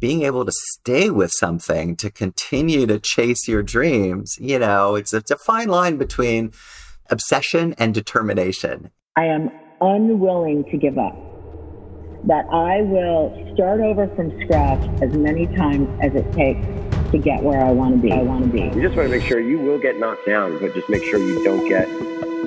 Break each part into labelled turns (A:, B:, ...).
A: being able to stay with something to continue to chase your dreams, you know, it's, it's a fine line between obsession and determination.
B: I am unwilling to give up. That I will start over from scratch as many times as it takes to get where I want to be. I want to be.
C: You just want to make sure you will get knocked down, but just make sure you don't get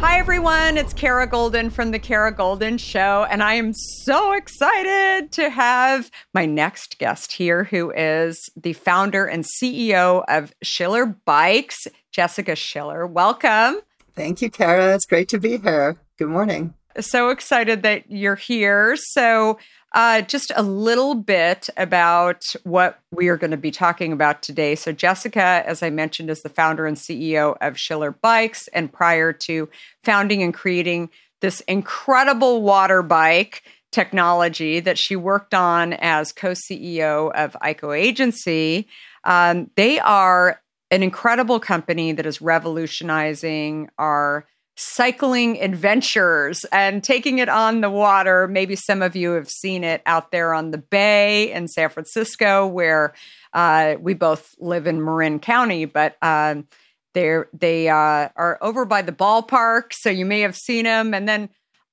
D: Hi, everyone. It's Kara Goldin from The Kara Goldin Show. And I am so excited to have my next guest here, who is the founder and CEO of Schiller Bikes, Jessica Schiller. Welcome.
A: Thank you, Kara. It's great to be here. Good morning.
D: So excited that you're here. So, uh, just a little bit about what we are going to be talking about today. So, Jessica, as I mentioned, is the founder and CEO of Schiller Bikes. And prior to founding and creating this incredible water bike technology that she worked on as co CEO of ICO Agency, um, they are an incredible company that is revolutionizing our cycling adventures and taking it on the water. Maybe some of you have seen it out there on the bay in San Francisco, where uh, we both live in Marin County, but um, they're, they uh, are over by the ballpark. So you may have seen them. And then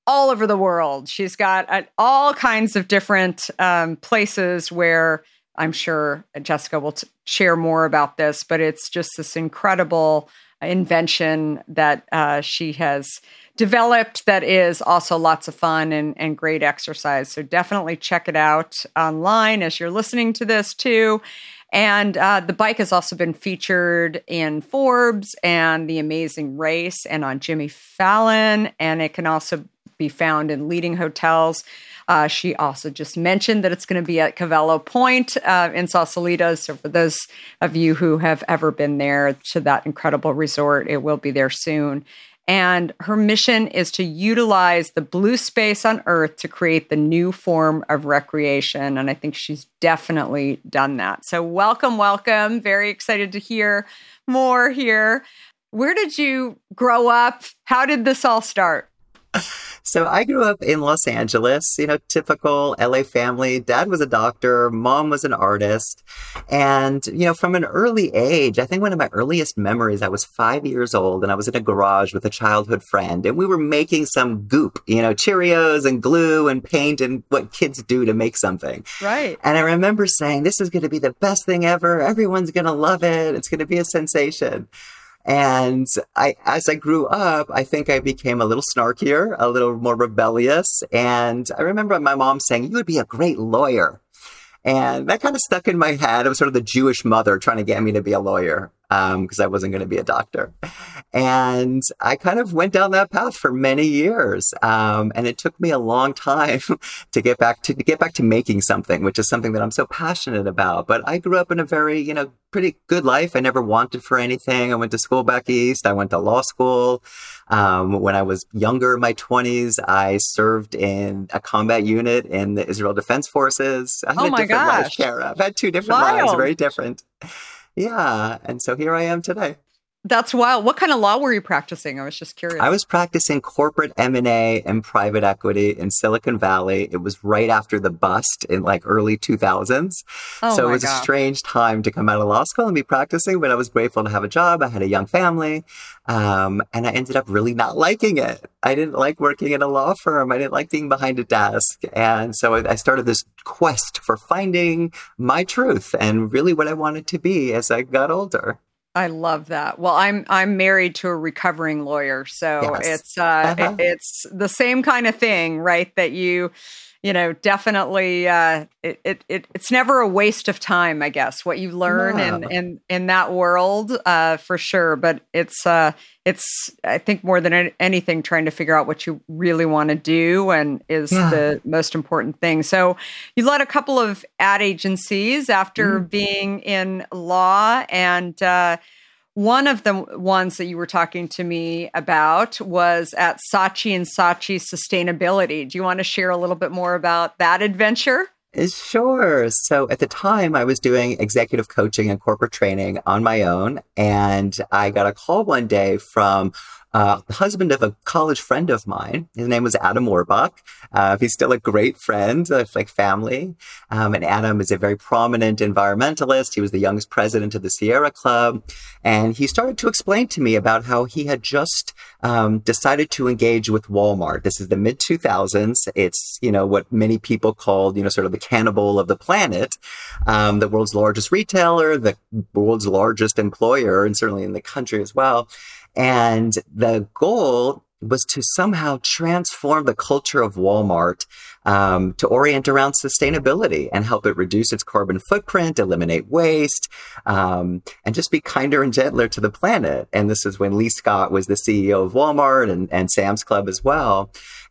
D: all over the world, she's got uh, all kinds of different um, places where I'm sure Jessica will t- share more about this, but it's just this incredible invention that uh, she has developed that is also lots of fun and, and great exercise. So definitely check it out online as you're listening to this too. And uh, the bike has also been featured in Forbes and The Amazing Race and on Jimmy Fallon. And it can also be found in leading hotels. Uh, she also just mentioned that it's going to be at Cavallo Point uh, in Sausalito. So, for those of you who have ever been there to that incredible resort, it will be there soon. And her mission is to utilize the blue space on Earth to create the new form of recreation. And I think she's definitely done that. So, welcome, welcome. Very excited to hear more here. Where did you grow up? How did this all start?
A: So I grew up in Los Angeles, you know, typical LA family. Dad was a doctor, mom was an artist. And, you know, from an early age, I think one of my earliest memories, I was five years old and I was in a garage with a childhood friend and we were making some goop, you know, Cheerios and glue and paint and what kids do to make something.
D: Right.
A: And I remember saying, this is going to be the best thing ever. Everyone's going to love it. It's going to be a sensation. And I, as I grew up, I think I became a little snarkier, a little more rebellious. And I remember my mom saying, you would be a great lawyer. And that kind of stuck in my head. It was sort of the Jewish mother trying to get me to be a lawyer because um, I wasn't going to be a doctor. And I kind of went down that path for many years. Um, and it took me a long time to get back to, to, get back to making something, which is something that I'm so passionate about. But I grew up in a very, you know, pretty good life. I never wanted for anything. I went to school back east. I went to law school. Um, when I was younger, in my 20s, I served in a combat unit in the Israel Defense Forces. I had
D: oh
A: a different
D: gosh.
A: life, Kara. I've had two different
D: Wild.
A: lives, very different. Yeah. And so here I am today.
D: That's wild. What kind of law were you practicing? I was just curious.
A: I was practicing corporate M&A and private equity in Silicon Valley. It was right after the bust in like early 2000s.
D: Oh
A: so it was
D: God.
A: a strange time to come out of law school and be practicing, but I was grateful to have a job. I had a young family. Um, and I ended up really not liking it. I didn't like working in a law firm. I didn't like being behind a desk. And so I I started this quest for finding my truth and really what I wanted to be as I got older.
D: I love that. Well, I'm I'm married to a recovering lawyer, so
A: Yes.
D: it's uh,
A: Uh-huh.
D: it- it's the same kind of thing, right? That you, you know, definitely uh, it, it it it's never a waste of time, I guess. What you learn in
A: No.
D: in in that world, uh, for sure. But it's uh, it's I think more than anything, trying to figure out what you really want to do and is
A: Yeah.
D: the most important thing. So you led a couple of ad agencies after
A: Mm.
D: being in law and. Uh, one of the ones that you were talking to me about was at Saatchi and Saatchi Sustainability. Do you want to share a little bit more about that adventure?
A: Uh, Sure. So at the time, I was doing executive coaching and corporate training on my own. And I got a call one day from uh, the husband of a college friend of mine. His name was Adam Werbach. Uh, he's still a great friend, uh, like family. Um, and Adam is a very prominent environmentalist. He was the youngest president of the Sierra Club. And he started to explain to me about how he had just um, decided to engage with Walmart. This is the mid 2000s. It's, you know, what many people called, you know, sort of the cannibal of the planet, um, the world's largest retailer, the world's largest employer, and certainly in the country as well. And the goal was to somehow transform the culture of Walmart um, to orient around sustainability and help it reduce its carbon footprint, eliminate waste, um, and just be kinder and gentler to the planet. And this is when Lee Scott was the CEO of Walmart and, and Sam's Club as well.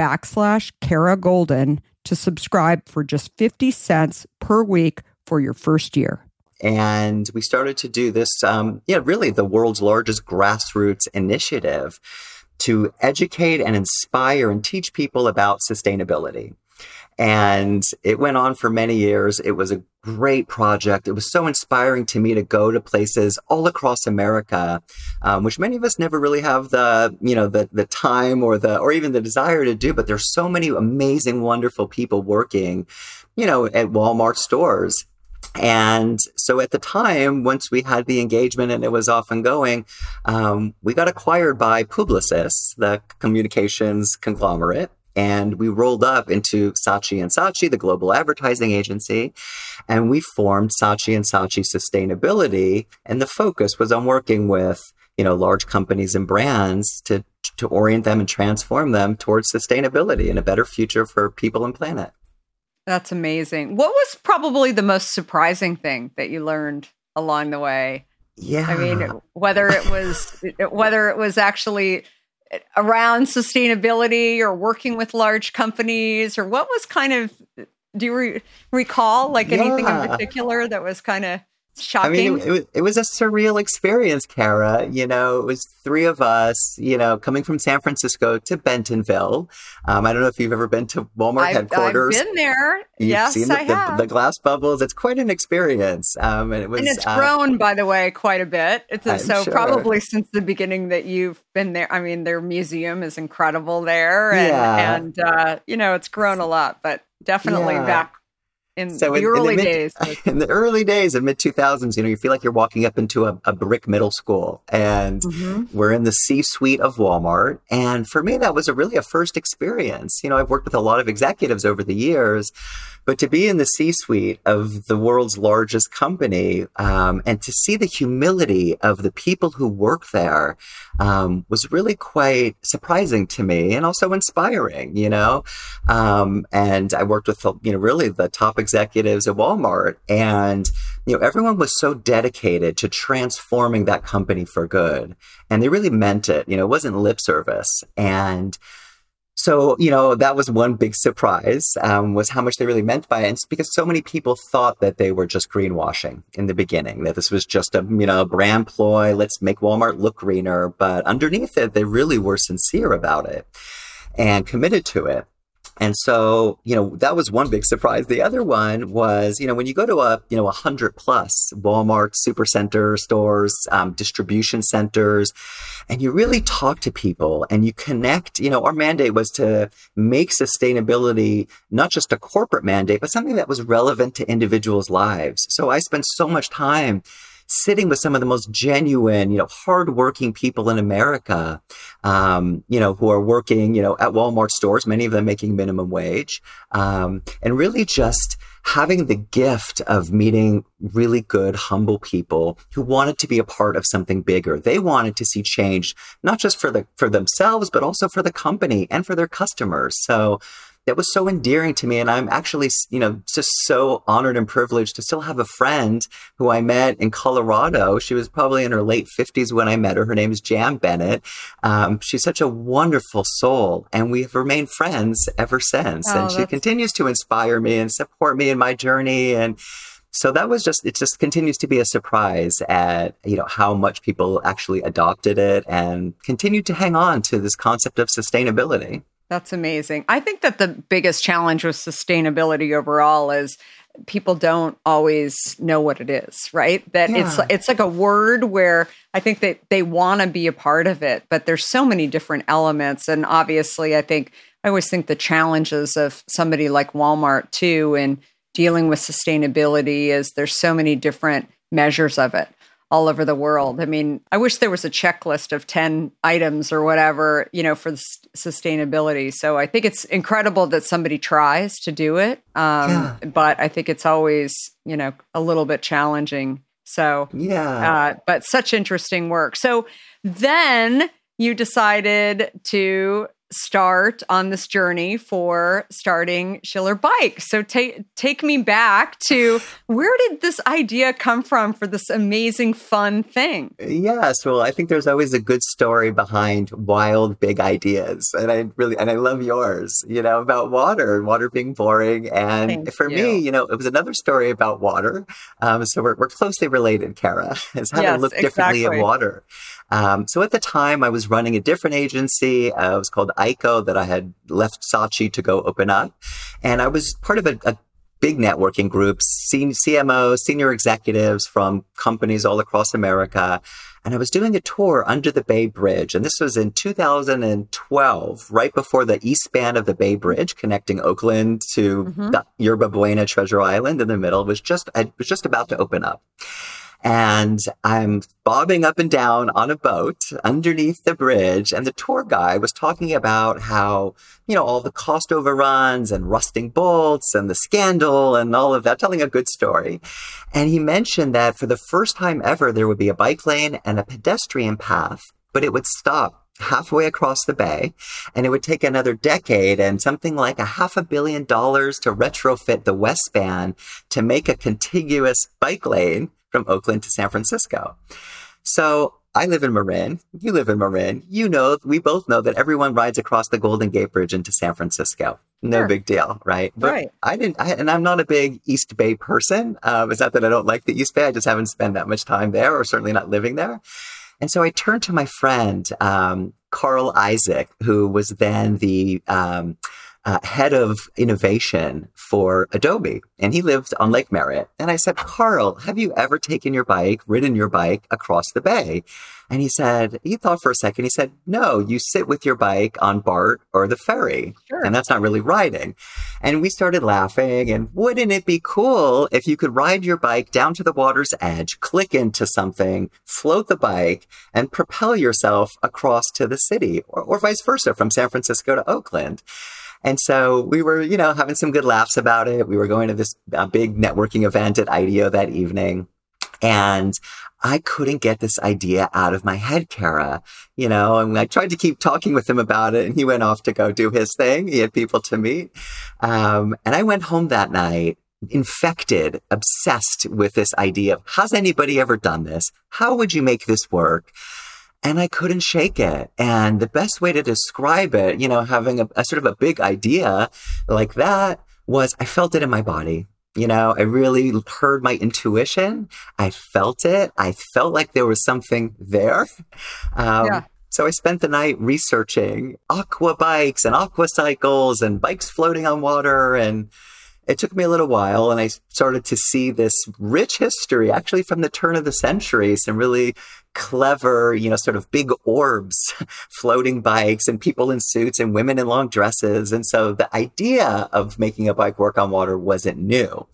D: backslash Kara Goldin to subscribe for just 50 cents per week for your first year.
A: And we started to do this, um, yeah, really the world's largest grassroots initiative to educate and inspire and teach people about sustainability. And it went on for many years. It was a great project. It was so inspiring to me to go to places all across America, um, which many of us never really have the, you know, the, the time or the, or even the desire to do. But there's so many amazing, wonderful people working, you know, at Walmart stores. And so at the time, once we had the engagement and it was off and going, um, we got acquired by Publicis, the communications conglomerate and we rolled up into Saatchi and Saatchi, the global advertising agency, and we formed Saatchi and Saatchi Sustainability. And the focus was on working with you know large companies and brands to to orient them and transform them towards sustainability and a better future for people and planet.
D: That's amazing. What was probably the most surprising thing that you learned along the way?
A: Yeah.
D: I mean, whether it was whether it was actually around sustainability or working with large companies or what was kind of do you re- recall like yeah. anything in particular that was kind of Shocking.
A: I mean, it, it, was, it was a surreal experience, Kara. You know, it was three of us, you know, coming from San Francisco to Bentonville. Um, I don't know if you've ever been to Walmart
D: I've,
A: headquarters.
D: I've been there.
A: You've
D: yes,
A: seen the,
D: I have.
A: The, the, glass bubbles. It's quite an experience. Um, and it was.
D: and it's
A: uh,
D: grown, by the way, quite a bit. It's
A: I'm
D: so
A: sure.
D: probably since the beginning that you've been there. I mean, their museum is incredible there, and,
A: Yeah.
D: and uh, you know, it's grown a lot. But definitely
A: Yeah.
D: back in
A: So
D: the
A: in- in the
D: early
A: mid-
D: days.
A: in the early days of mid 2000s, you know, you feel like you're walking up into a, a brick middle school and
D: Mhm.
A: we're in the C suite of Walmart. And for me, that was a really a first experience. You know, I've worked with a lot of executives over the years, but to be in the C suite of the world's largest company um, and to see the humility of the people who work there um, was really quite surprising to me and also inspiring, you know. Um, and I worked with, you know, really the top executives at Walmart and, you know, everyone was so dedicated to transforming that company for good. And they really meant it. You know, it wasn't lip service. And so, you know, that was one big surprise, um, was how much they really meant by it. And it's because so many people thought that they were just greenwashing in the beginning, that this was just a, you know, brand ploy. Let's make Walmart look greener. But underneath it, they really were sincere about it and committed to it. And so, you know, that was one big surprise. The other one was, you know, when you go to a, you know, a hundred plus Walmart supercenter stores, um, distribution centers, and you really talk to people and you connect, you know, our mandate was to make sustainability not just a corporate mandate, but something that was relevant to individuals' lives. So I spent so much time sitting with some of the most genuine, you know, hardworking people in America, um, you know, who are working, you know, at Walmart stores, many of them making minimum wage, um, and really just having the gift of meeting really good, humble people who wanted to be a part of something bigger. They wanted to see change, not just for the for themselves, but also for the company and for their customers. So that was so endearing to me. And I'm actually, you know, just so honored and privileged to still have a friend who I met in Colorado. She was probably in her late 50s when I met her. Her name is Jan Bennett. Um, she's such a wonderful soul, and we have remained friends ever since.
D: Oh,
A: and she continues to inspire me and support me in my journey. And so that was just, it just continues to be a surprise at, you know, how much people actually adopted it and continued to hang on to this concept of sustainability.
D: That's amazing. I think that the biggest challenge with sustainability overall is people don't always know what it is, right? That it's it's like a word where I think that they want to be a part of it, but there's so many different elements and obviously I think I always think the challenges of somebody like Walmart too in dealing with sustainability is there's so many different measures of it all over the world. I mean, I wish there was a checklist of 10 items or whatever, you know, for the s- sustainability. So I think it's incredible that somebody tries to do it. Um,
A: Yeah.
D: But I think it's always, you know, a little bit challenging. So,
A: Yeah.
D: uh, but such interesting work. So then you decided to start on this journey for starting Schiller Bike. So take take me back to where did this idea come from for this amazing fun thing?
A: Yes, well, I think there's always a good story behind wild, big ideas, and I really and I love yours. You know about water, and water being boring, and
D: Thank
A: for
D: you.
A: me, you know, it was another story about water. Um, so we're we're closely related, Kara. Is how
D: Yes,
A: to look differently
D: exactly.
A: at water. Um, so at the time, I was running a different agency. Uh, it was called ICO that I had left Saatchi to go open up, and I was part of a, a big networking groups, sen- CMOs, senior executives from companies all across America. And I was doing a tour under the Bay Bridge. And this was in 2012, right before the east span of the Bay Bridge connecting Oakland to
D: Mhm.
A: the Yerba Buena Treasure Island in the middle was just, I was just about to open up. And I'm bobbing up and down on a boat underneath the bridge. And the tour guide was talking about how, you know, all the cost overruns and rusting bolts and the scandal and all of that, telling a good story. And he mentioned that for the first time ever, there would be a bike lane and a pedestrian path, but it would stop halfway across the bay and it would take another decade and something like a half a billion dollars to retrofit the west span to make a contiguous bike lane from Oakland to San Francisco. So I live in Marin. You live in Marin. You know, we both know that everyone rides across the Golden Gate Bridge into San Francisco. no
D: Sure.
A: big deal, right? But
D: Right.
A: I didn't, I, and I'm not a big East Bay person. Um, it's not that I don't like the East Bay. I just haven't spent that much time there, or certainly not living there. And so I turned to my friend, um, Carl Isaac, who was then the um, uh, head of innovation for Adobe. And he lived on Lake Merritt. And I said, Carl, have you ever taken your bike, ridden your bike across the bay? And he said, he thought for a second, he said, no, you sit with your bike on BART or the ferry.
D: Sure.
A: And that's not really riding. And we started laughing. And wouldn't it be cool if you could ride your bike down to the water's edge, click into something, float the bike, and propel yourself across to the city, or, or vice versa from San Francisco to Oakland? And so we were, you know, having some good laughs about it. We were going to this uh, big networking event at IDEO that evening. And I couldn't get this idea out of my head, Kara. You know, and I tried to keep talking with him about it, and he went off to go do his thing. He had people to meet. Um, and I went home that night infected, obsessed with this idea of has anybody ever done this? How would you make this work? And I couldn't shake it. And the best way to describe it, you know, having a, a sort of a big idea like that was I felt it in my body. You know, I really heard my intuition. I felt it. I felt like there was something there. Um,
D: Yeah.
A: So I spent the night researching aqua bikes and aqua cycles and bikes floating on water. And it took me a little while. And I started to see this rich history, actually from the turn of the century, some really clever, you know, sort of big orbs, floating bikes and people in suits and women in long dresses. And so the idea of making a bike work on water wasn't new.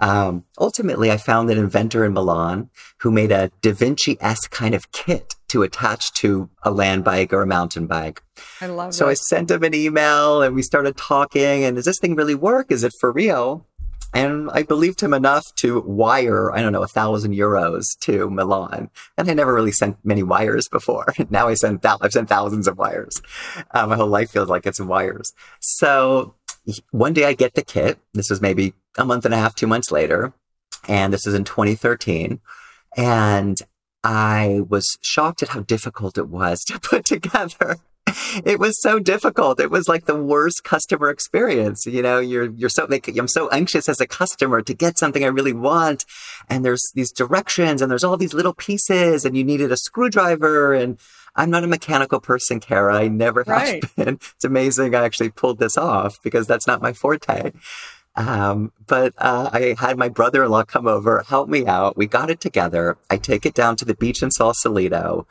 A: Um, ultimately, I found an inventor in Milan who made a Da Vinci-esque kind of kit to attach to a land bike or a mountain bike.
D: I love it.
A: So I sent him an email and we started talking. And does this thing really work? Is it for real? And I believed him enough to wire, I don't know, a thousand euros to Milan. And I never really sent many wires before. Now I send, thou- I've sent thousands of wires. Uh, my whole life feels like it's in wires. So one day I get the kit. This was maybe a month and a half, two months later. And this is in 2013. And I was shocked at how difficult it was to put together. It was so difficult. It was like the worst customer experience. You know, you're, you're so, like, I'm so anxious as a customer to get something I really want. And there's these directions and there's all these little pieces and you needed a screwdriver and I'm not a mechanical person, Kara. I never have
D: Right.
A: been. It's amazing I actually pulled this off because that's not my forte. Um, but uh, I had my brother-in-law come over, help me out. We got it together. I take it down to the beach in Sausalito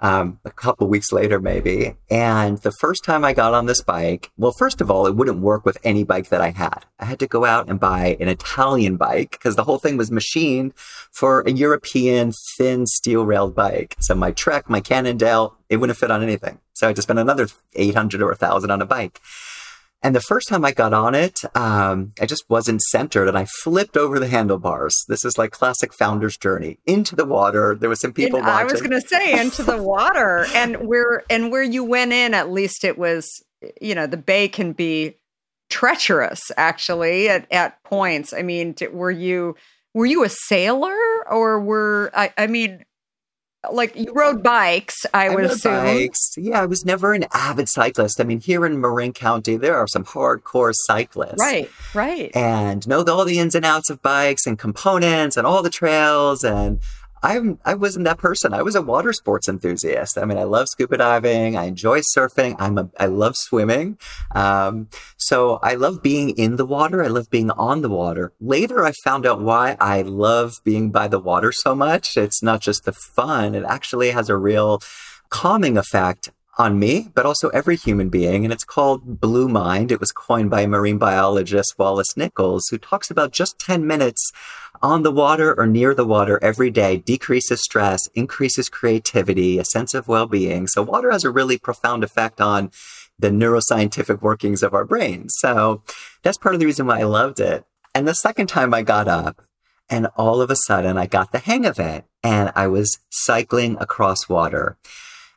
A: um, a couple weeks later, maybe. And the first time I got on this bike, well, first of all, it wouldn't work with any bike that I had. I had to go out and buy an Italian bike because the whole thing was machined for a European thin steel railed bike. So my Trek, my Cannondale, it wouldn't fit on anything. So I had to spend another 800 or 1000 on a bike. And the first time I got on it, um, I just wasn't centered and I flipped over the handlebars. This is like classic founder's journey into the water. There was some people
D: And I was going to say into the water, and where and where you went in, at least it was, you know, the bay can be treacherous actually at, at points. I mean, were you were you a sailor or were I, I mean, like you rode bikes? I, would
A: rode
D: assume.
A: bikes. Yeah, I was never an avid cyclist. I mean, here in Marin County, there are some hardcore cyclists.
D: Right, right.
A: and know the, all the ins and outs of bikes and components and all the trails. And I'm, I wasn't that person. I was a water sports enthusiast. I mean, I love scuba diving. I enjoy surfing. I'm a, I love swimming. Um, so I love being in the water. I love being on the water. Later, I found out why I love being by the water so much. It's not just the fun. It actually has a real calming effect on me, but also every human being. And it's called Blue Mind. It was coined by marine biologist Wallace Nichols, who talks about just 10 minutes on the water or near the water every day decreases stress, increases creativity, a sense of well being. So, water has a really profound effect on the neuroscientific workings of our brains. So, that's part of the reason why I loved it. And the second time I got up, and all of a sudden I got the hang of it, and I was cycling across water.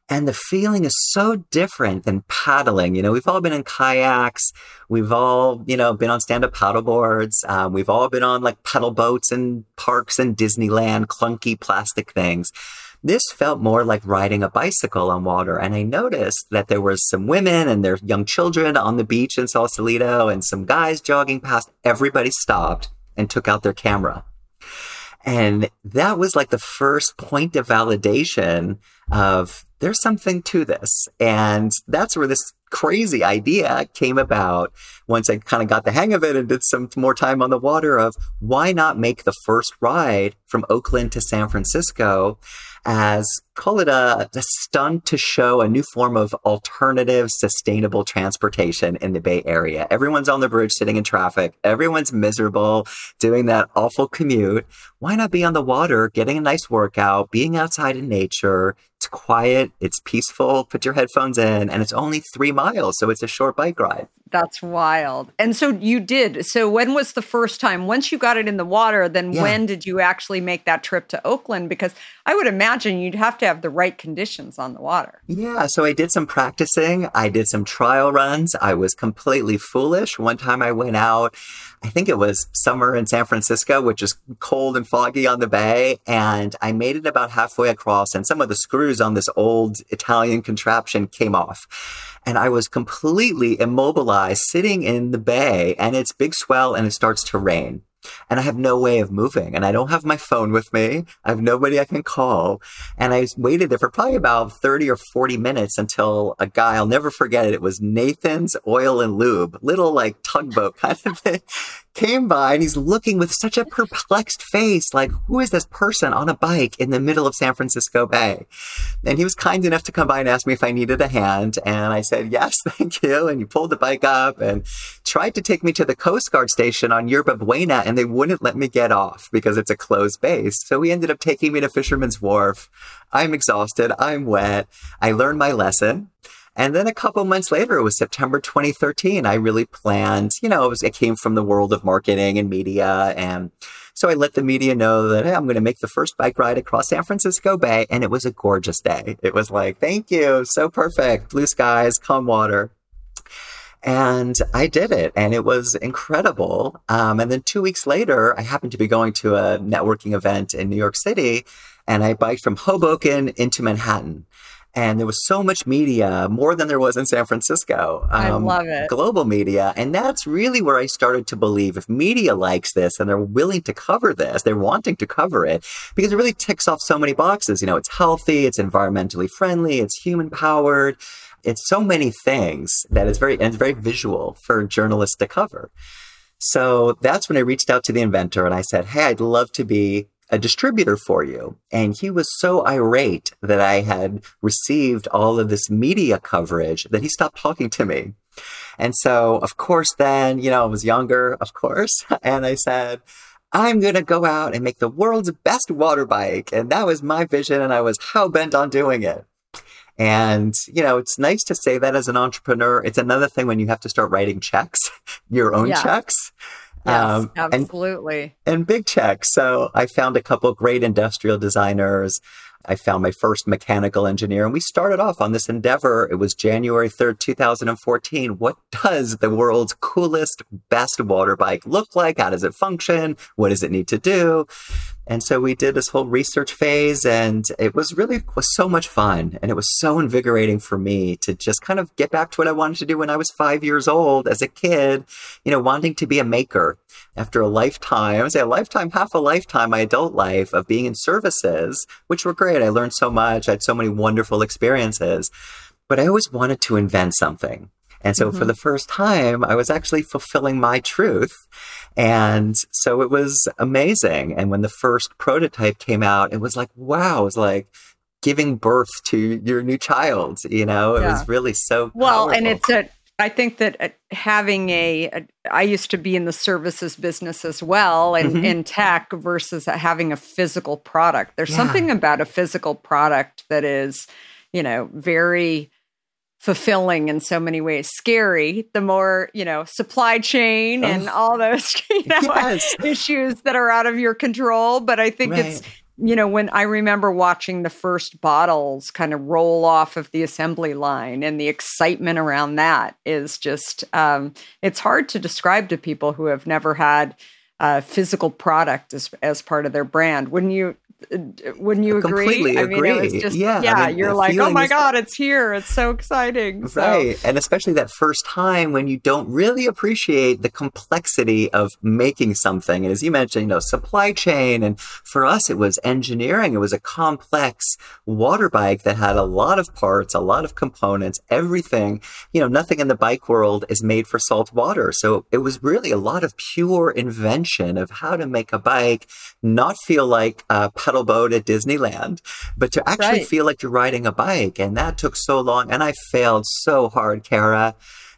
A: And the feeling is so different than paddling. You know, we've all been in kayaks. We've all, you know, been on stand-up paddle boards. Um, we've all been on like pedal boats and parks and Disneyland, clunky plastic things. This felt more like riding a bicycle on water. And I noticed that there was some women and their young children on the beach in Sausalito and some guys jogging past. Everybody stopped and took out their camera. And that was like the first point of validation of there's something to this. And that's where this crazy idea came about once I kind of got the hang of it and did some more time on the water of why not make the first ride from Oakland to San Francisco as call it a, a, stunt to show a new form of alternative sustainable transportation in the Bay Area. Everyone's on the bridge sitting in traffic. Everyone's miserable doing that awful commute. Why not be on the water, getting a nice workout, being outside in nature? It's quiet. It's peaceful. Put your headphones in and it's only three miles. So it's a short bike ride.
D: That's wild. And so you did. So when was the first time? Once you got it in the water, then yeah. when did you actually make that trip to Oakland? Because I would imagine you'd have to have the right conditions on the water.
A: Yeah. So I did some practicing. I did some trial runs. I was completely foolish. One time I went out, I think it was summer in San Francisco, which is cold and foggy on the bay. And I made it about halfway across, and some of the screws on this old Italian contraption came off and I was completely immobilized sitting in the bay and it's big swell and it starts to rain and I have no way of moving and I don't have my phone with me. I have nobody I can call. And I waited there for probably about 30 or 40 minutes until a guy, I'll never forget it. It was Nathan's Oil and Lube, little like tugboat kind of thing came by and he's looking with such a perplexed face, like, who is this person on a bike in the middle of San Francisco Bay? And he was kind enough to come by and ask me if I needed a hand. And I said, yes, thank you. And he pulled the bike up and tried to take me to the Coast Guard station on Yerba Buena and they wouldn't let me get off because it's a closed base. So he ended up taking me to Fisherman's Wharf. I'm exhausted. I'm wet. I learned my lesson. And then a couple months later, it was September 2013. I really planned, you know, it, was, it came from the world of marketing and media. And so I let the media know that hey, I'm going to make the first bike ride across San Francisco Bay. And it was a gorgeous day. It was like, thank you. So perfect. Blue skies, calm water. And I did it, and it was incredible. Um, and then two weeks later, I happened to be going to a networking event in New York City, and I biked from Hoboken into Manhattan and there was so much media, more than there was in San Francisco.
D: Um, I love it.
A: Global media. And that's really where I started to believe if media likes this and they're willing to cover this, they're wanting to cover it because it really ticks off so many boxes. You know, it's healthy, it's environmentally friendly, it's human powered. It's so many things that it's very, and it's very visual for journalists to cover. So that's when I reached out to the inventor and I said, Hey, I'd love to be a distributor for you. And he was so irate that I had received all of this media coverage that he stopped talking to me. And so, of course, then, you know, I was younger, of course. And I said, I'm going to go out and make the world's best water bike. And that was my vision. And I was how bent on doing it. And, you know, it's nice to say that as an entrepreneur. It's another thing when you have to start writing checks, your own yeah. checks.
D: Yes, um, absolutely.
A: And, and big checks. So I found a couple great industrial designers. I found my first mechanical engineer and we started off on this endeavor. It was January 3rd, 2014. What does the world's coolest, best water bike look like? How does it function? What does it need to do? And so we did this whole research phase and it was really was so much fun. And it was so invigorating for me to just kind of get back to what I wanted to do when I was five years old as a kid, you know, wanting to be a maker after a lifetime, I would say a lifetime, half a lifetime, my adult life of being in services, which were great. I learned so much. I had so many wonderful experiences, but I always wanted to invent something. And so mm-hmm. for the first time, I was actually fulfilling my truth. And so it was amazing. And when the first prototype came out, it was like, wow, it was like giving birth to your new child. You know, it yeah. was really so
D: well. And it's a, I think that uh, having a, a, I used to be in the services business as well and mm-hmm. in tech versus having a physical product. There's yeah. something about a physical product that is, you know, very fulfilling in so many ways. Scary, the more, you know, supply chain oh. and all those you know, yes. issues that are out of your control. But I think right. it's, you know, when I remember watching the first bottles kind of roll off of the assembly line and the excitement around that is just, um, it's hard to describe to people who have never had a physical product as, as part of their brand. wouldn't you Wouldn't you agree?
A: completely
D: I mean, it was just
A: Yeah,
D: yeah.
A: I mean,
D: you're like, oh my
A: is-
D: god, it's here! It's so exciting. So,
A: Right. And especially that first time when you don't really appreciate the complexity of making something. And as you mentioned, you know, supply chain. And for us, it was engineering. It was a complex water bike that had a lot of parts, a lot of components, everything. You know, nothing in the bike world is made for salt water. So it was really a lot of pure invention of how to make a bike not feel like a pedal boat at Disneyland, but to actually
D: Right.
A: feel like you're riding a bike. And that took so long. And I failed so hard, Kara.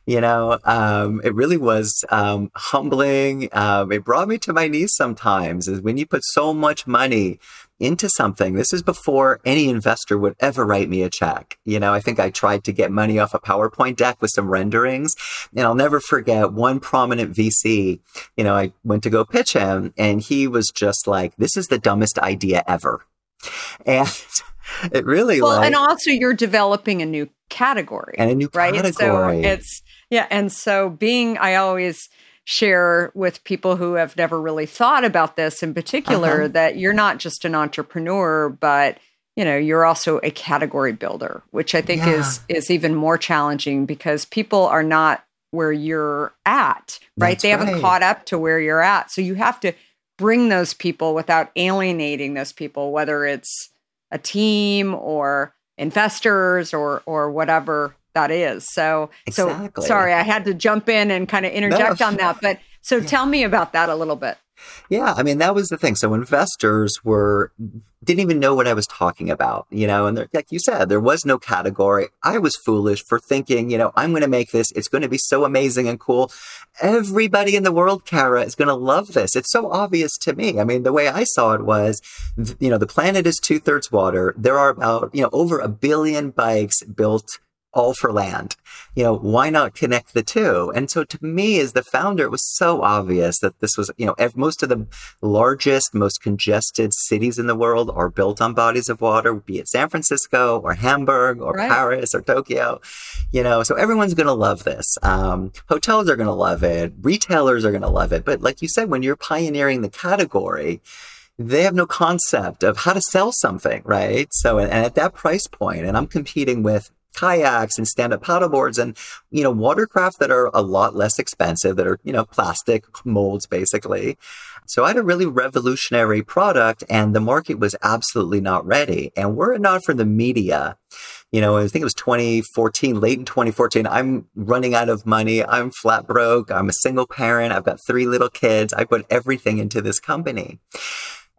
A: You know, um, it really was um, humbling. Um, it brought me to my knees sometimes. Is when you put so much money into something. This is before any investor would ever write me a check. You know, I think I tried to get money off a PowerPoint deck with some renderings, and I'll never forget one prominent VC. You know, I went to go pitch him, and he was just like, "This is the dumbest idea ever," and it really
D: well,
A: like
D: and also you're developing a new category.
A: and a new
D: right?
A: category.
D: So it's yeah, and so being I always share with people who have never really thought about this in particular
A: Uh-huh.
D: that you're not just an entrepreneur, but you know, you're also a category builder, which I think is is even more challenging because people are not where you're at, right?
A: That's
D: they haven't
A: right.
D: caught up to where you're at. So you have to bring those people without alienating those people, whether it's a team or investors or or whatever that is. So
A: Exactly.
D: so sorry, I had to jump in and kind of interject on that. But so tell me about that a little bit.
A: Yeah, I mean that was the thing. So investors were didn't even know what I was talking about, you know. And like you said, there was no category. I was foolish for thinking, you know, I'm going to make this. It's going to be so amazing and cool. Everybody in the world, Kara, is going to love this. It's so obvious to me. I mean, the way I saw it was, you know, the planet is two thirds water. There are about, you know, over a billion bikes built all for land. You know, why not connect the two? And so to me, as the founder, it was so obvious that this was, you know, most of the largest, most congested cities in the world are built on bodies of water, be it San Francisco or Hamburg or
D: Right.
A: Paris or Tokyo. You know, so everyone's going to love this. Um, hotels are going to love it. Retailers are going to love it. But like you said, when you're pioneering the category, they have no concept of how to sell something, right? So, and, and at that price point, and I'm competing with kayaks and stand-up paddleboards and you know watercraft that are a lot less expensive that are you know plastic molds basically so i had a really revolutionary product and the market was absolutely not ready and were it not for the media you know, I think it was 2014, late in 2014. I'm running out of money. I'm flat broke. I'm a single parent. I've got three little kids. I put everything into this company.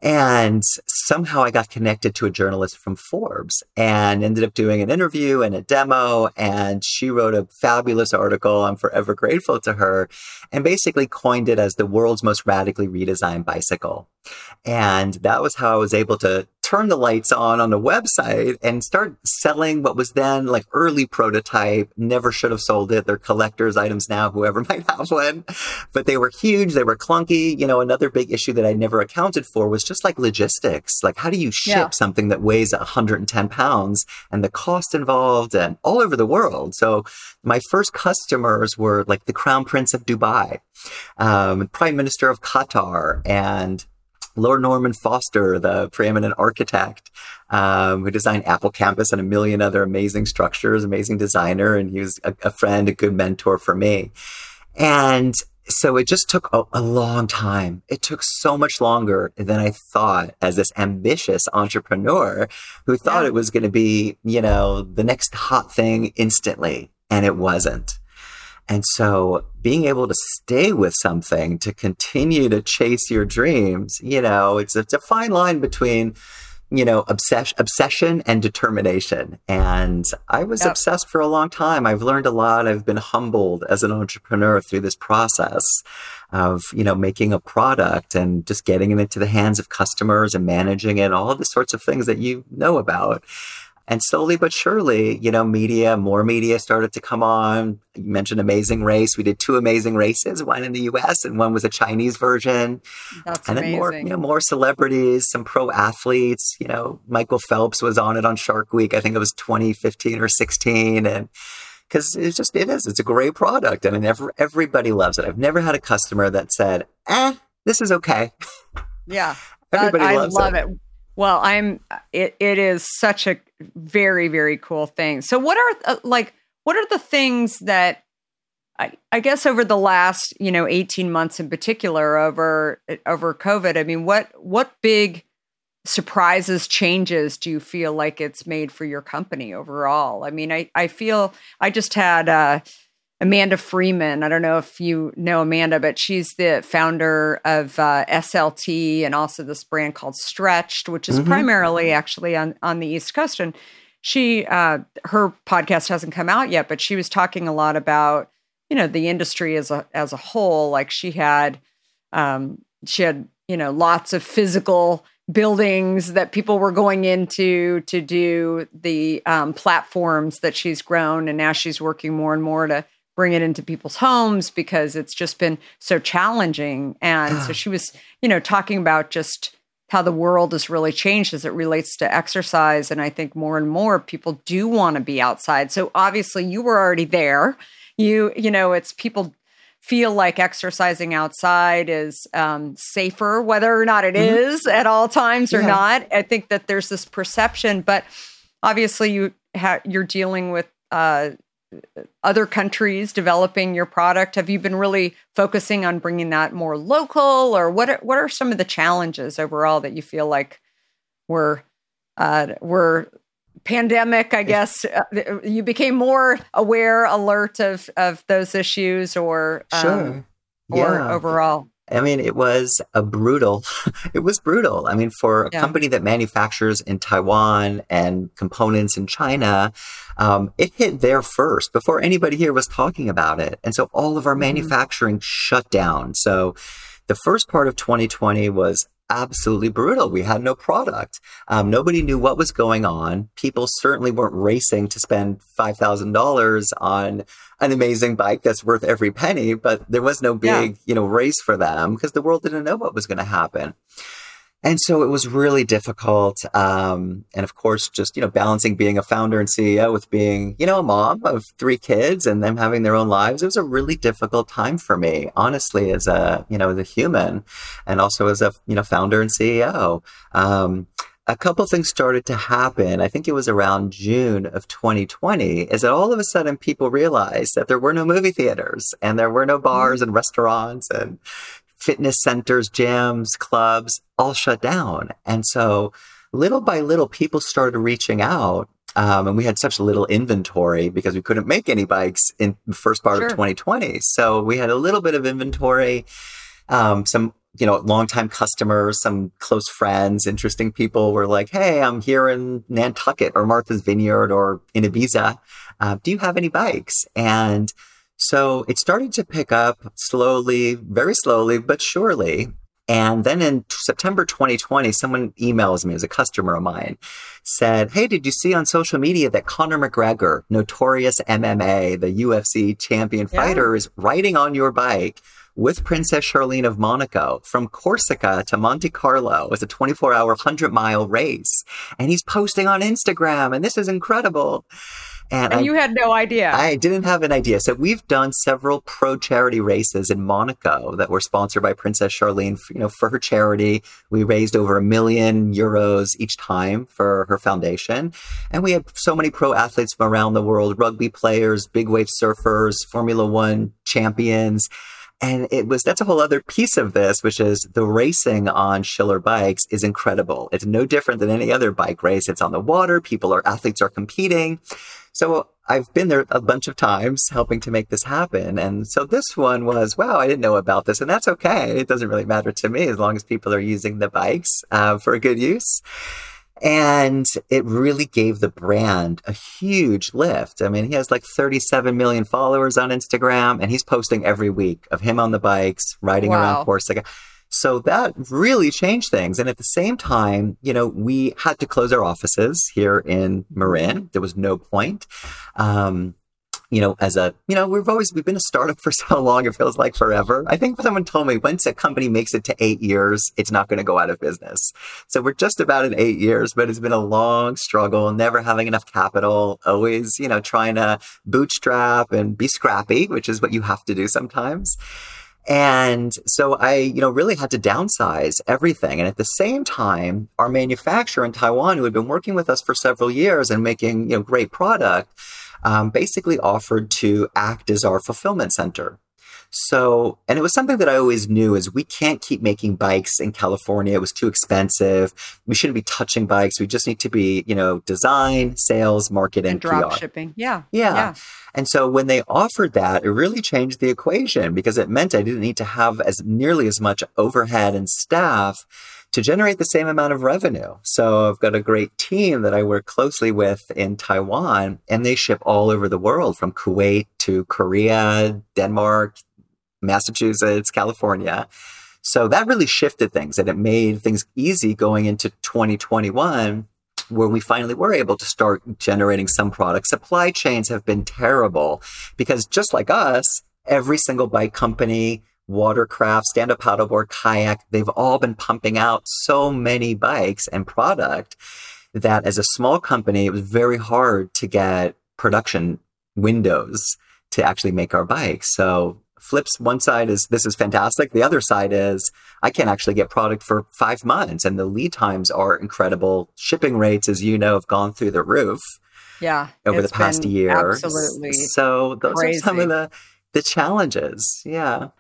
A: And somehow I got connected to a journalist from Forbes and ended up doing an interview and a demo. And she wrote a fabulous article. I'm forever grateful to her and basically coined it as the world's most radically redesigned bicycle. And that was how I was able to turn the lights on on the website and start selling what was then like early prototype. Never should have sold it. They're collector's items now, whoever might have one. But they were huge. They were clunky. You know, another big issue that I never accounted for was just like logistics. Like, how do you ship
D: Yeah.
A: something that weighs 110 pounds and the cost involved and all over the world? So my first customers were like the Crown Prince of Dubai, um, Prime Minister of Qatar, and Lord Norman Foster, the preeminent architect, um, who designed Apple Campus and a million other amazing structures, amazing designer, and he was a, a friend, a good mentor for me. And so it just took a, a long time. It took so much longer than I thought as this ambitious entrepreneur who thought
D: Yeah.
A: it was going to be, you know, the next hot thing instantly. And it wasn't. And so being able to stay with something to continue to chase your dreams, you know, it's, it's a fine line between, you know, obsession, obsession and determination. And I was
D: Yep.
A: obsessed for a long time. I've learned a lot. I've been humbled as an entrepreneur through this process of, you know, making a product and just getting it into the hands of customers and managing it, all the sorts of things that you know about. And slowly but surely, you know, media, more media started to come on. You mentioned Amazing Race. We did two amazing races, one in the US and one was a Chinese version.
D: That's
A: and then
D: amazing.
A: more, you know, more celebrities, some pro athletes. You know, Michael Phelps was on it on Shark Week. I think it was 2015 or 16. And because it's just, it is, it's a great product. And every, everybody loves it. I've never had a customer that said, eh, this is okay.
D: yeah.
A: Everybody
D: I
A: loves
D: love
A: it.
D: it. Well, I'm. It, it is such a very very cool thing. So, what are uh, like what are the things that I, I guess over the last you know eighteen months in particular over over COVID? I mean, what what big surprises changes do you feel like it's made for your company overall? I mean, I I feel I just had. Uh, Amanda Freeman. I don't know if you know Amanda, but she's the founder of uh, SLT and also this brand called Stretched, which is mm-hmm. primarily actually on on the East Coast. And she, uh, her podcast hasn't come out yet, but she was talking a lot about you know the industry as a as a whole. Like she had, um, she had you know lots of physical buildings that people were going into to do the um, platforms that she's grown, and now she's working more and more to bring it into people's homes because it's just been so challenging. And so she was, you know, talking about just how the world has really changed as it relates to exercise. And I think more and more people do want to be outside. So obviously you were already there. You, you know, it's people feel like exercising outside is um, safer, whether or not it mm-hmm. is at all times or yeah. not. I think that there's this perception, but obviously you ha- you're dealing with uh, other countries developing your product? Have you been really focusing on bringing that more local, or what? Are, what are some of the challenges overall that you feel like were uh, were pandemic? I guess uh, you became more aware, alert of of those issues, or um,
A: sure.
D: yeah. or overall.
A: I mean, it was a brutal, it was brutal. I mean, for a yeah. company that manufactures in Taiwan and components in China, um, it hit there first before anybody here was talking about it. And so all of our mm-hmm. manufacturing shut down. So the first part of 2020 was absolutely brutal. We had no product. Um, nobody knew what was going on. People certainly weren't racing to spend $5,000 on an amazing bike that's worth every penny, but there was no big, yeah. you know, race for them because the world didn't know what was going to happen. And so it was really difficult. Um, and of course, just, you know, balancing being a founder and CEO with being, you know, a mom of three kids and them having their own lives. It was a really difficult time for me, honestly, as a, you know, as a human and also as a, you know, founder and CEO. Um, a couple things started to happen. I think it was around June of 2020 is that all of a sudden people realized that there were no movie theaters and there were no bars and restaurants and fitness centers, gyms, clubs all shut down. And so little by little, people started reaching out. Um, and we had such little inventory because we couldn't make any bikes in the first part sure. of 2020. So we had a little bit of inventory, um, some you know, longtime customers, some close friends, interesting people were like, Hey, I'm here in Nantucket or Martha's Vineyard or in Ibiza. Uh, do you have any bikes? And so it started to pick up slowly, very slowly, but surely. And then in September 2020, someone emails me as a customer of mine, said, Hey, did you see on social media that Conor McGregor, notorious MMA, the UFC champion yeah. fighter, is riding on your bike with Princess Charlene of Monaco from Corsica to Monte Carlo. It's a 24 hour, 100 mile race. And he's posting on Instagram, and this is incredible.
D: And, and you had no idea.
A: I didn't have an idea. So we've done several pro charity races in Monaco that were sponsored by Princess Charlene. For, you know, for her charity, we raised over a million euros each time for her foundation, and we had so many pro athletes from around the world: rugby players, big wave surfers, Formula One champions. And it was, that's a whole other piece of this, which is the racing on Schiller bikes is incredible. It's no different than any other bike race. It's on the water. People are, athletes are competing. So I've been there a bunch of times helping to make this happen. And so this one was, wow, I didn't know about this. And that's okay. It doesn't really matter to me as long as people are using the bikes uh, for good use. And it really gave the brand a huge lift. I mean, he has like 37 million followers on Instagram and he's posting every week of him on the bikes, riding wow. around Corsica. So that really changed things. And at the same time, you know, we had to close our offices here in Marin. There was no point. Um, you know, as a, you know, we've always, we've been a startup for so long, it feels like forever. I think someone told me once a company makes it to eight years, it's not going to go out of business. So we're just about in eight years, but it's been a long struggle, never having enough capital, always, you know, trying to bootstrap and be scrappy, which is what you have to do sometimes. And so I, you know, really had to downsize everything. And at the same time, our manufacturer in Taiwan, who had been working with us for several years and making, you know, great product, um, basically offered to act as our fulfillment center. So, and it was something that I always knew is we can't keep making bikes in California. It was too expensive. We shouldn't be touching bikes. We just need to be, you know, design, sales, marketing,
D: and drop
A: PR.
D: shipping. Yeah.
A: Yeah.
D: Yeah.
A: And so when they offered that, it really changed the equation because it meant I didn't need to have as nearly as much overhead and staff to generate the same amount of revenue. So I've got a great team that I work closely with in Taiwan and they ship all over the world from Kuwait to Korea, Denmark, Massachusetts, California. So that really shifted things and it made things easy going into 2021 where we finally were able to start generating some products. Supply chains have been terrible because just like us, every single bike company, watercraft, stand-up paddleboard, kayak, they've all been pumping out so many bikes and product that as a small company, it was very hard to get production windows to actually make our bikes. So flips one side is this is fantastic the other side is i can't actually get product for five months and the lead times are incredible shipping rates as you know have gone through the roof
D: Yeah.
A: over the past year
D: Absolutely.
A: so those are some of the the challenges yeah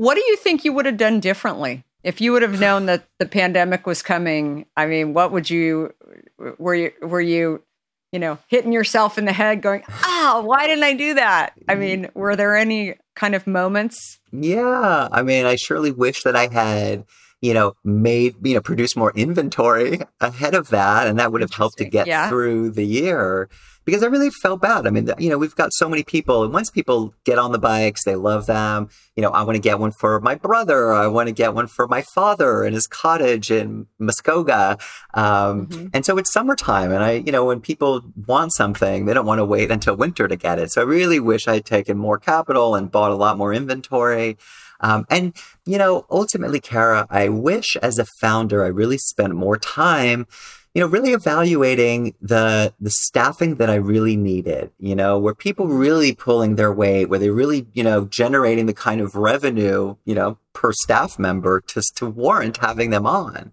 D: What do you think you would have done differently if you would have known that the pandemic was coming? I mean, what would you were you were you you know hitting yourself in the head, going, "Ah, why didn't I do that?" I mean, were there any kind of moments?
A: Yeah. I mean, I surely wish that I had, you know, made, you know, produce more inventory ahead of that. And that would have helped to get
D: Yeah.
A: through the year because I really felt bad. I mean, you know, we've got so many people and once people get on the bikes, they love them. You know, I want to get one for my brother. I want to get one for my father in his cottage in Muskoka. Um,
D: Mhm.
A: and so it's summertime and I, you know, when people want something, they don't want to wait until winter to get it. So I really wish I'd taken more capital and bought a lot more inventory. Um, and, you know, ultimately, Kara, I wish as a founder, I really spent more time, you know, really evaluating the, the staffing that I really needed, you know, were people really pulling their weight? Were they really, you know, generating the kind of revenue, you know, per staff member to, to warrant having them on?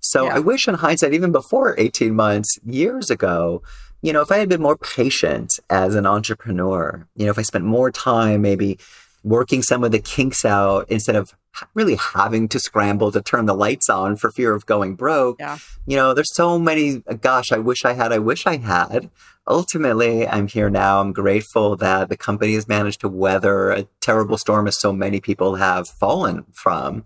A: So
D: Yeah.
A: I wish in hindsight, even before 18 months, years ago, you know, if I had been more patient as an entrepreneur, you know, if I spent more time maybe working some of the kinks out instead of really having to scramble to turn the lights on for fear of going broke.
D: Yeah.
A: You know, there's so many, gosh, I wish I had, I wish I had. Ultimately, I'm here now. I'm grateful that the company has managed to weather a terrible storm as so many people have fallen from.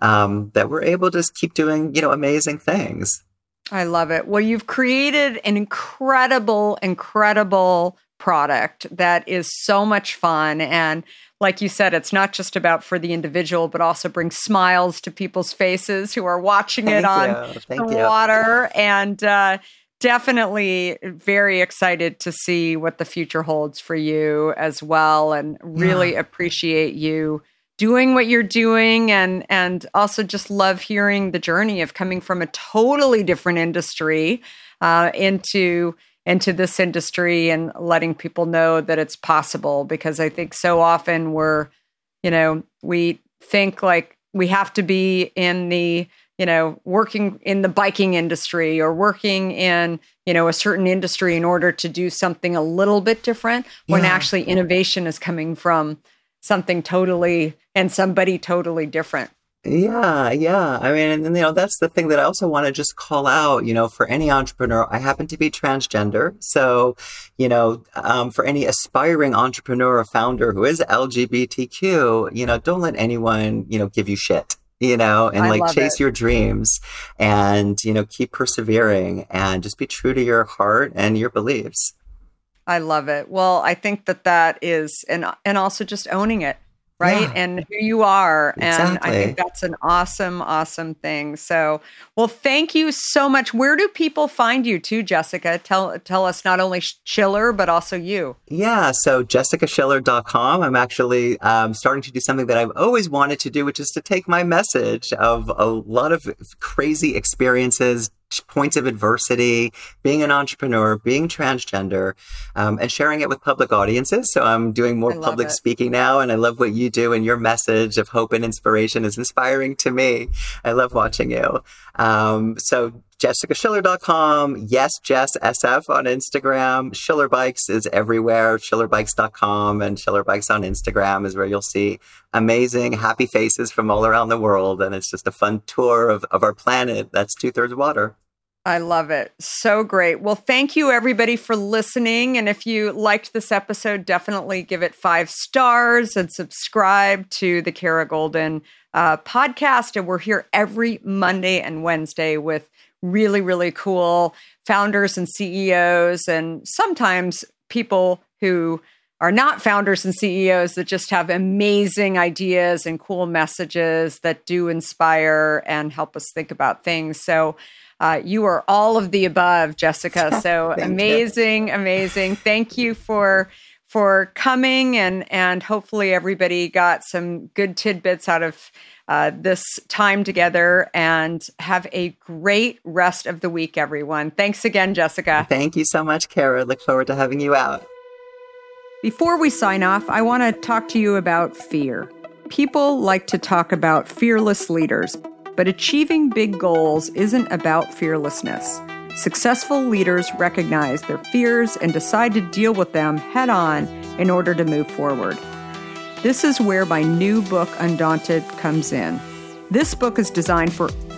A: Um, that we're able to just keep doing, you know, amazing things.
D: I love it. Well, you've created an incredible, incredible product that is so much fun. And like you said, it's not just about for the individual, but also brings smiles to people's faces who are watching it
A: Thank
D: on
A: you. Thank
D: the
A: you.
D: water. And uh, definitely very excited to see what the future holds for you as well. And really appreciate you doing what you're doing and and also just love hearing the journey of coming from a totally different industry uh, into into this industry and letting people know that it's possible because I think so often we're you know we think like we have to be in the you know working in the biking industry or working in you know a certain industry in order to do something a little bit different when
A: Yeah.
D: actually innovation is coming from something totally and somebody totally different
A: Yeah, yeah. I mean, and, and, you know, that's the thing that I also want to just call out, you know, for any entrepreneur. I happen to be transgender. So, you know, um, for any aspiring entrepreneur or founder who is LGBTQ, you know, don't let anyone, you know, give you shit, you know, and
D: I
A: like chase
D: it.
A: your dreams and, you know, keep persevering and just be true to your heart and your beliefs.
D: I love it. Well, I think that that is, and and also just owning it, right?
A: Yeah.
D: And who you are, and I think that's an awesome, awesome thing. So, well, thank you so much. Where do people find you, too, Jessica? Tell tell us not only Schiller but also you.
A: Yeah, so jessicaschiller.com. I'm actually um, starting to do something that I've always wanted to do, which is to take my message of a lot of crazy experiences, points of adversity, being an entrepreneur, being transgender, um, and sharing it with public audiences. So I'm doing more public it. speaking now, and I love what you do, and your message of hope and inspiration is inspiring to me. I love watching you. Um, so jessicaschiller.com. Yes, Jess SF on Instagram. Schiller Bikes is everywhere. Schillerbikes.com and Schiller Bikes on Instagram is where you'll see amazing, happy faces from all around the world. And it's just a fun tour of, of our planet that's two thirds water.
D: I love it. So great. Well, thank you everybody for listening. And if you liked this episode, definitely give it five stars and subscribe to the Kara Goldin uh, podcast. And we're here every Monday and Wednesday with really, really cool founders and CEOs, and sometimes people who are not founders and CEOs that just have amazing ideas and cool messages that do inspire and help us think about things. So, uh, you are all of the above, Jessica. So amazing, you. amazing. Thank you for for coming and and hopefully everybody got some good tidbits out of uh, this time together and have a great rest of the week, everyone. Thanks again, Jessica.
A: Thank you so much, Kara. Look forward to having you out.
D: Before we sign off, I want to talk to you about fear. People like to talk about fearless leaders, but achieving big goals isn't about fearlessness. Successful leaders recognize their fears and decide to deal with them head on in order to move forward. This is where my new book, Undaunted, comes in. This book is designed for